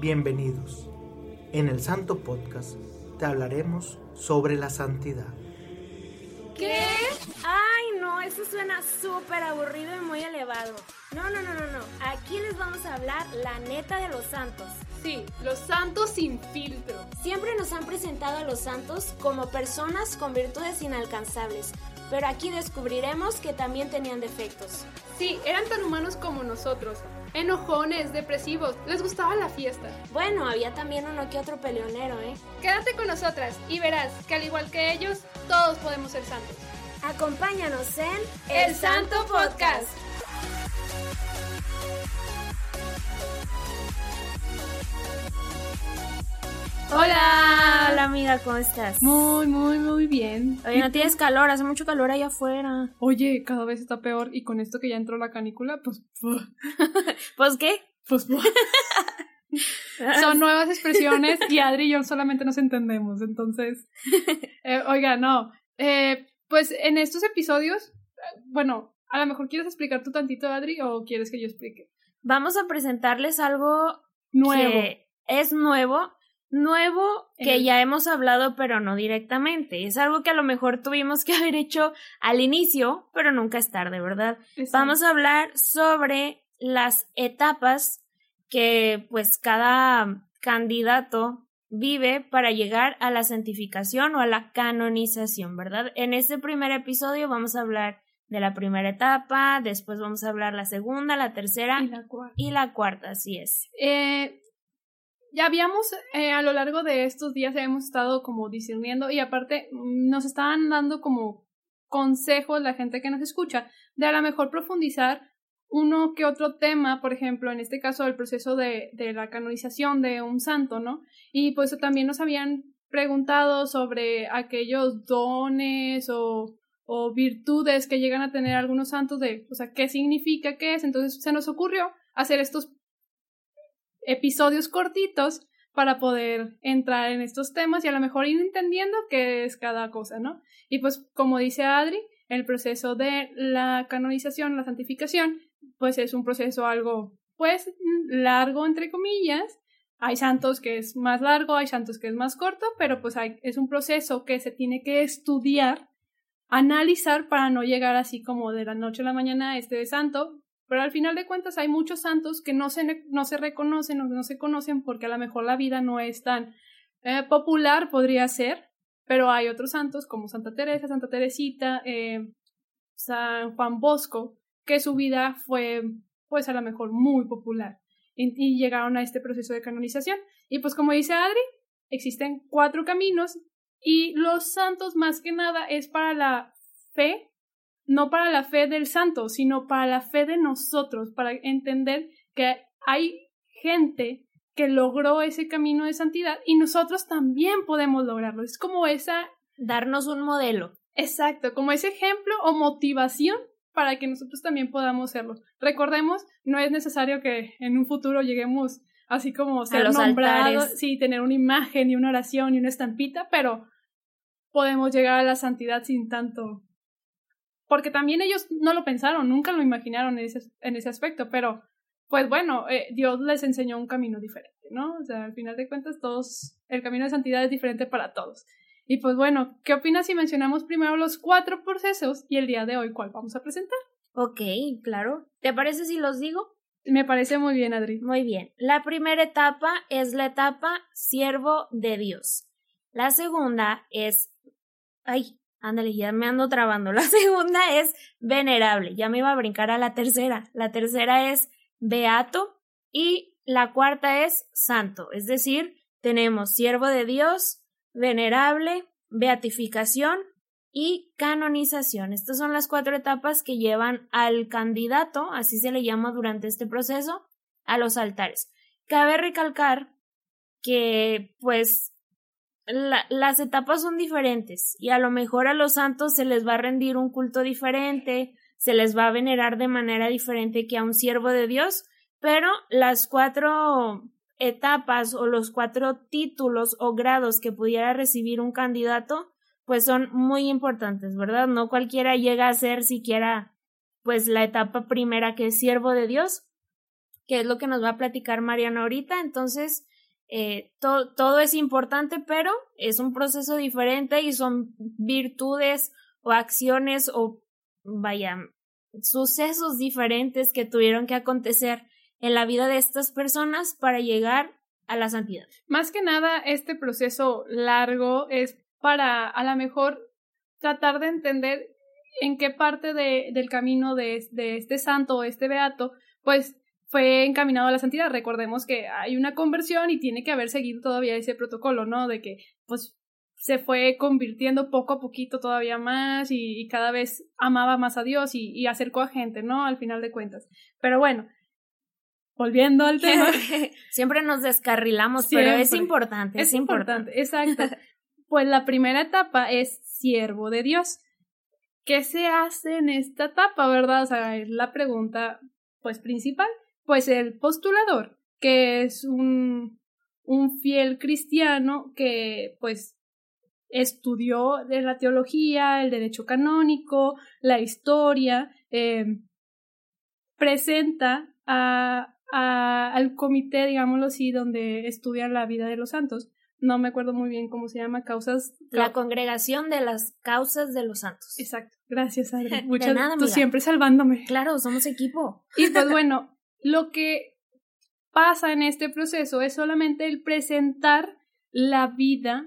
Bienvenidos. En el Santo Podcast te hablaremos sobre la santidad. ¿Qué? Ay, no, eso suena súper aburrido y muy elevado. No, no, no, no, no. Aquí les vamos a hablar la neta de los santos. Sí, los santos sin filtro. Siempre nos han presentado a los santos como personas con virtudes inalcanzables, pero aquí descubriremos que también tenían defectos. Sí, eran tan humanos como nosotros. Enojones, depresivos, les gustaba la fiesta. Bueno, había también uno que otro peleonero, ¿eh? Quédate con nosotras y verás que al igual que ellos, todos podemos ser santos. Acompáñanos en El Santo Podcast. Hola, hola amiga, ¿cómo estás? Muy, muy, muy bien. Oye, no tienes calor, hace mucho calor allá afuera. Oye, cada vez está peor y con esto que ya entró la canícula, pues... ¿Pues qué? Pues... Son nuevas expresiones y Adri y yo solamente nos entendemos, entonces... Eh, oiga, no. Eh, pues en estos episodios, bueno, a lo mejor quieres explicar tú tantito, Adri, o quieres que yo explique. Vamos a presentarles algo Nuevo. que es nuevo, nuevo que ya hemos hablado, pero no directamente. Es algo que a lo mejor tuvimos que haber hecho al inicio, pero nunca es tarde, ¿verdad? Vamos a hablar sobre las etapas que pues cada candidato vive para llegar a la santificación o a la canonización, ¿verdad? En este primer episodio vamos a hablar de la primera etapa, después vamos a hablar la segunda, la tercera Y la cuarta. y la cuarta, así es. Eh, ya habíamos, eh, a lo largo de estos días hemos estado como discerniendo y aparte mm, nos estaban dando como consejos la gente que nos escucha de a lo mejor profundizar uno que otro tema, por ejemplo, en este caso el proceso de, de la canonización de un santo, ¿no? Y pues también nos habían preguntado sobre aquellos dones o, o virtudes que llegan a tener algunos santos de, o sea, qué significa, qué es. Entonces se nos ocurrió hacer estos episodios cortitos para poder entrar en estos temas y a lo mejor ir entendiendo qué es cada cosa, ¿no? Y pues como dice Adri, el proceso de la canonización, la santificación, pues es un proceso algo, pues, largo, entre comillas. Hay santos que es más largo, hay santos que es más corto, pero pues es un proceso que se tiene que estudiar, analizar para no llegar así como de la noche a la mañana a este santo, pero al final de cuentas hay muchos santos que no se, no se reconocen o no se conocen porque a lo mejor la vida no es tan eh, popular, podría ser, pero hay otros santos como Santa Teresa, Santa Teresita, eh, San Juan Bosco, que su vida fue pues a lo mejor muy popular y, y llegaron a este proceso de canonización. Y pues como dice Adri, existen cuatro caminos y los santos más que nada es para la fe no para la fe del santo, sino para la fe de nosotros, para entender que hay gente que logró ese camino de santidad y nosotros también podemos lograrlo. Es como esa, Darnos un modelo. exacto, como ese ejemplo o motivación para que nosotros también podamos serlo. Recordemos, no es necesario que en un futuro lleguemos así como ser los nombrados, altares. sí, tener una imagen y una oración y una estampita, pero podemos llegar a la santidad sin tanto porque también ellos no lo pensaron, nunca lo imaginaron en ese, en ese aspecto, pero pues bueno, eh, Dios les enseñó un camino diferente, ¿no? O sea, al final de cuentas, todos, el camino de santidad es diferente para todos. Y pues bueno, ¿qué opinas si mencionamos primero los cuatro procesos y el día de hoy cuál vamos a presentar? Ok, claro. ¿Te parece si los digo? Me parece muy bien, Adri. Muy bien. La primera etapa es la etapa siervo de Dios. La segunda es... Ay, ándale, ya me ando trabando. La segunda es venerable. Ya me iba a brincar a la tercera. La tercera es beato y la cuarta es santo. Es decir, tenemos siervo de Dios, venerable, beatificación y canonización. Estas son las cuatro etapas que llevan al candidato, así se le llama durante este proceso, a los altares. Cabe recalcar que, pues, la- las etapas son diferentes y a lo mejor a los santos se les va a rendir un culto diferente, se les va a venerar de manera diferente que a un siervo de Dios, pero las cuatro etapas o los cuatro títulos o grados que pudiera recibir un candidato pues son muy importantes, ¿verdad? No cualquiera llega a ser siquiera pues la etapa primera que es siervo de Dios, que es lo que nos va a platicar Mariana ahorita. Entonces, eh, todo es importante, pero es un proceso diferente y son virtudes o acciones o, vaya, sucesos diferentes que tuvieron que acontecer en la vida de estas personas para llegar a la santidad. Más que nada, este proceso largo es para a lo mejor tratar de entender en qué parte de, del camino de, de este santo o este beato, pues fue encaminado a la santidad. Recordemos que hay una conversión y tiene que haber seguido todavía ese protocolo, ¿no? De que, pues, se fue convirtiendo poco a poquito todavía más y, cada vez amaba más a Dios y, y, acercó a gente, ¿no? Al final de cuentas. Pero bueno, volviendo al tema. Siempre nos descarrilamos, pero es importante, es, importante. Exacto. pues la primera etapa es siervo de Dios. ¿Qué se hace en esta etapa, verdad? O sea, es la pregunta, pues, principal. Pues el postulador, que es un, un fiel cristiano que, pues, estudió de la teología, el derecho canónico, la historia, eh, presenta a, a, al comité, digámoslo así, donde estudian la vida de los santos. No me acuerdo muy bien cómo se llama, causas. La congregación de las causas de los santos. Exacto. Gracias, Adri. Muchas Tú siempre salvándome. Claro, somos equipo. Y pues bueno, lo que pasa en este proceso es solamente el presentar la vida.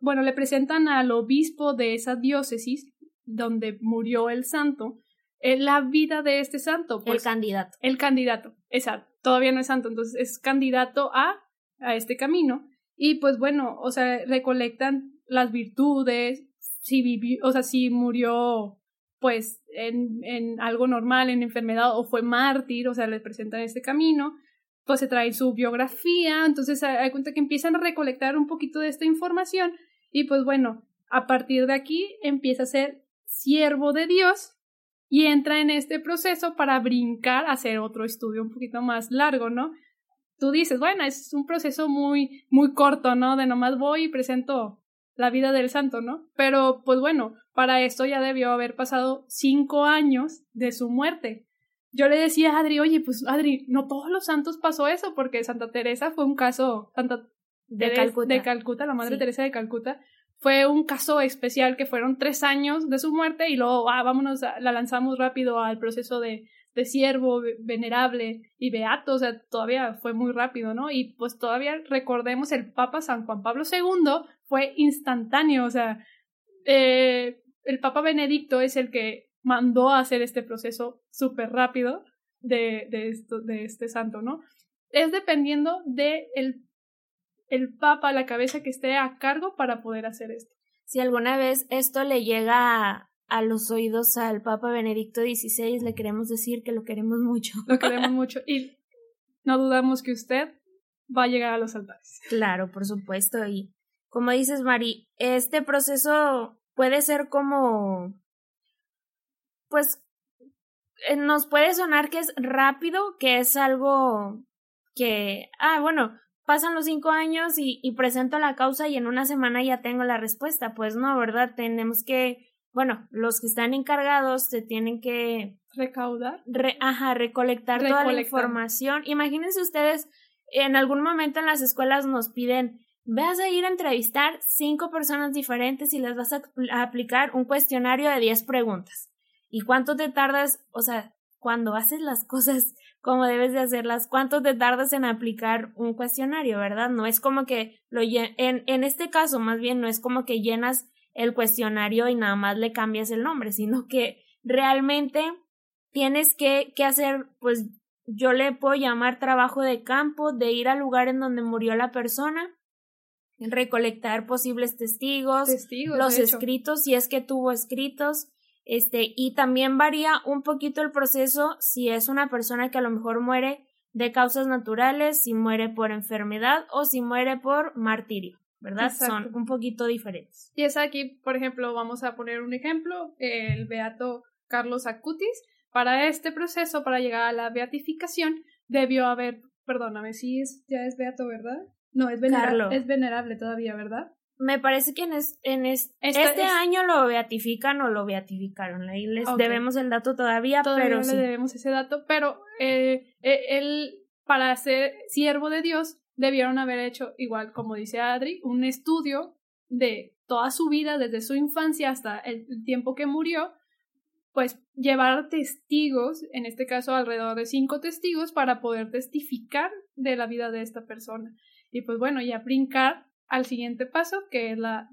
Bueno, le presentan al obispo de esa diócesis donde murió el santo, eh, la vida de este santo. Pues, el candidato. El candidato, exacto. Todavía no es santo, entonces es candidato a, a este camino. Y pues bueno, o sea, recolectan las virtudes, si vivió, o sea, si murió pues en, en algo normal, en enfermedad, o fue mártir, o sea, le presentan este camino, pues se trae su biografía, entonces hay cuenta que empiezan a recolectar un poquito de esta información y pues bueno, a partir de aquí empieza a ser siervo de Dios y entra en este proceso para brincar a hacer otro estudio un poquito más largo, ¿no? Tú dices, bueno, es un proceso muy, muy corto, ¿no? De nomás voy y presento la vida del santo, ¿no? Pero, pues bueno, para esto ya debió haber pasado cinco años de su muerte. Yo le decía a Adri, oye, pues Adri, no todos los santos pasó eso, porque Santa Teresa fue un caso, Santa de, Calcuta. de Calcuta, la Madre Teresa de Calcuta, fue un caso especial que fueron tres años de su muerte y luego, ah, vámonos, la lanzamos rápido al proceso de, de siervo, venerable y beato, o sea, todavía fue muy rápido, ¿no? Y pues todavía recordemos el Papa San Juan Pablo II fue instantáneo, o sea, eh, el Papa Benedicto es el que mandó a hacer este proceso súper rápido de, de, esto, de este santo, ¿no? Es dependiendo de el, el Papa, la cabeza que esté a cargo para poder hacer esto. Si alguna vez esto le llega a, a los oídos al Papa Benedicto XVI, le queremos decir que lo queremos mucho. Lo queremos mucho y no dudamos que usted va a llegar a los altares. Claro, por supuesto. Y como dices, Mari, este proceso puede ser como, pues, eh, nos puede sonar que es rápido, que es algo que, ah, bueno, pasan los cinco años y, y presento la causa y en una semana ya tengo la respuesta. Pues no, ¿verdad? Tenemos que, bueno, los que están encargados se tienen que recaudar, ajá, recolectar toda la información. Imagínense ustedes, en algún momento en las escuelas nos piden Vas a ir a entrevistar cinco personas diferentes y les vas a, aplicar un cuestionario de diez preguntas. ¿Y cuánto te tardas? O sea, cuando haces las cosas como debes de hacerlas, ¿cuánto te tardas en aplicar un cuestionario, verdad? No es como que lo en, en este caso, más bien, no es como que llenas el cuestionario y nada más le cambias el nombre, sino que realmente tienes que, que hacer, pues yo le puedo llamar trabajo de campo, de ir al lugar en donde murió la persona recolectar posibles testigos, los escritos, si es que tuvo escritos, este, y también varía un poquito el proceso si es una persona que a lo mejor muere de causas naturales, si muere por enfermedad o si muere por martirio, ¿verdad? Son un poquito diferentes. Y es aquí, por ejemplo, vamos a poner un ejemplo, el beato Carlos Acutis, para este proceso, para llegar a la beatificación, debió haber, perdóname, si es, ya es beato, ¿verdad? No, es venerable, es venerable todavía, ¿verdad? Me parece que en, en este año lo beatifican o lo beatificaron. Ahí les debemos el dato todavía, todavía pero le debemos ese dato. Pero eh, eh, él, para ser siervo de Dios, debieron haber hecho, igual como dice Adri, un estudio de toda su vida, desde su infancia hasta el tiempo que murió, pues llevar testigos, en este caso alrededor de cinco testigos, para poder testificar de la vida de esta persona. Y pues bueno, ya brincar al siguiente paso, que es la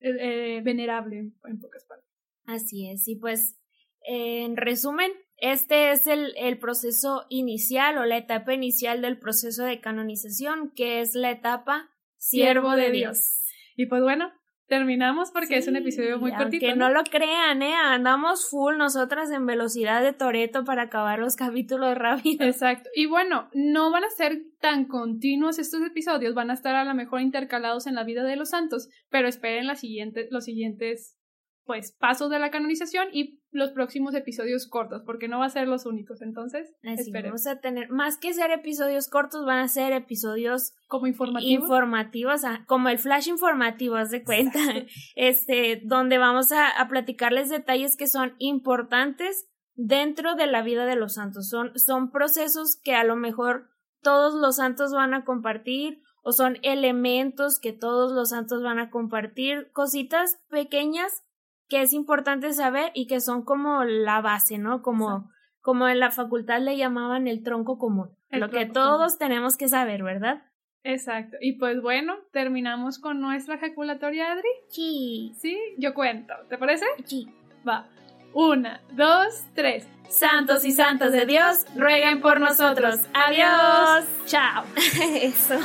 eh, venerable, en pocas palabras. Así es, y pues en resumen, este es el, el, proceso inicial o la etapa inicial del proceso de canonización, que es la etapa siervo de Dios. Y pues bueno, terminamos porque es un episodio muy cortito. Que ¿no? lo crean, ¿eh? Andamos full nosotras en velocidad de Toreto para acabar los capítulos rápido. Exacto. Y bueno, no van a ser tan continuos estos episodios, van a estar a lo mejor intercalados en la vida de los santos, pero esperen la siguiente, los siguientes pues pasos de la canonización y los próximos episodios cortos, porque no va a ser los únicos. Entonces, Así, vamos a tener, más que ser episodios cortos, van a ser episodios como informativos, informativos ah, como el flash informativo, haz de cuenta, este, donde vamos a, a, platicarles detalles que son importantes dentro de la vida de los santos. Son, son procesos que a lo mejor todos los santos van a compartir o son elementos que todos los santos van a compartir, cositas pequeñas que es importante saber y que son como la base, ¿no? Como, como en la facultad le llamaban el tronco común, lo que todos tenemos que saber, ¿verdad? Exacto. Y pues bueno, terminamos con nuestra ejaculatoria, Adri. Sí. Sí, yo cuento. ¿Te parece? Sí. Va. Una, dos, tres. Santos y santos de Dios, rueguen por nosotros. Adiós. Chao. Eso.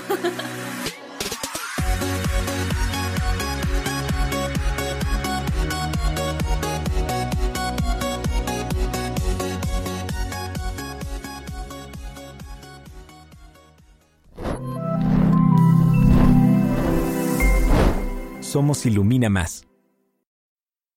Somos Ilumina Más.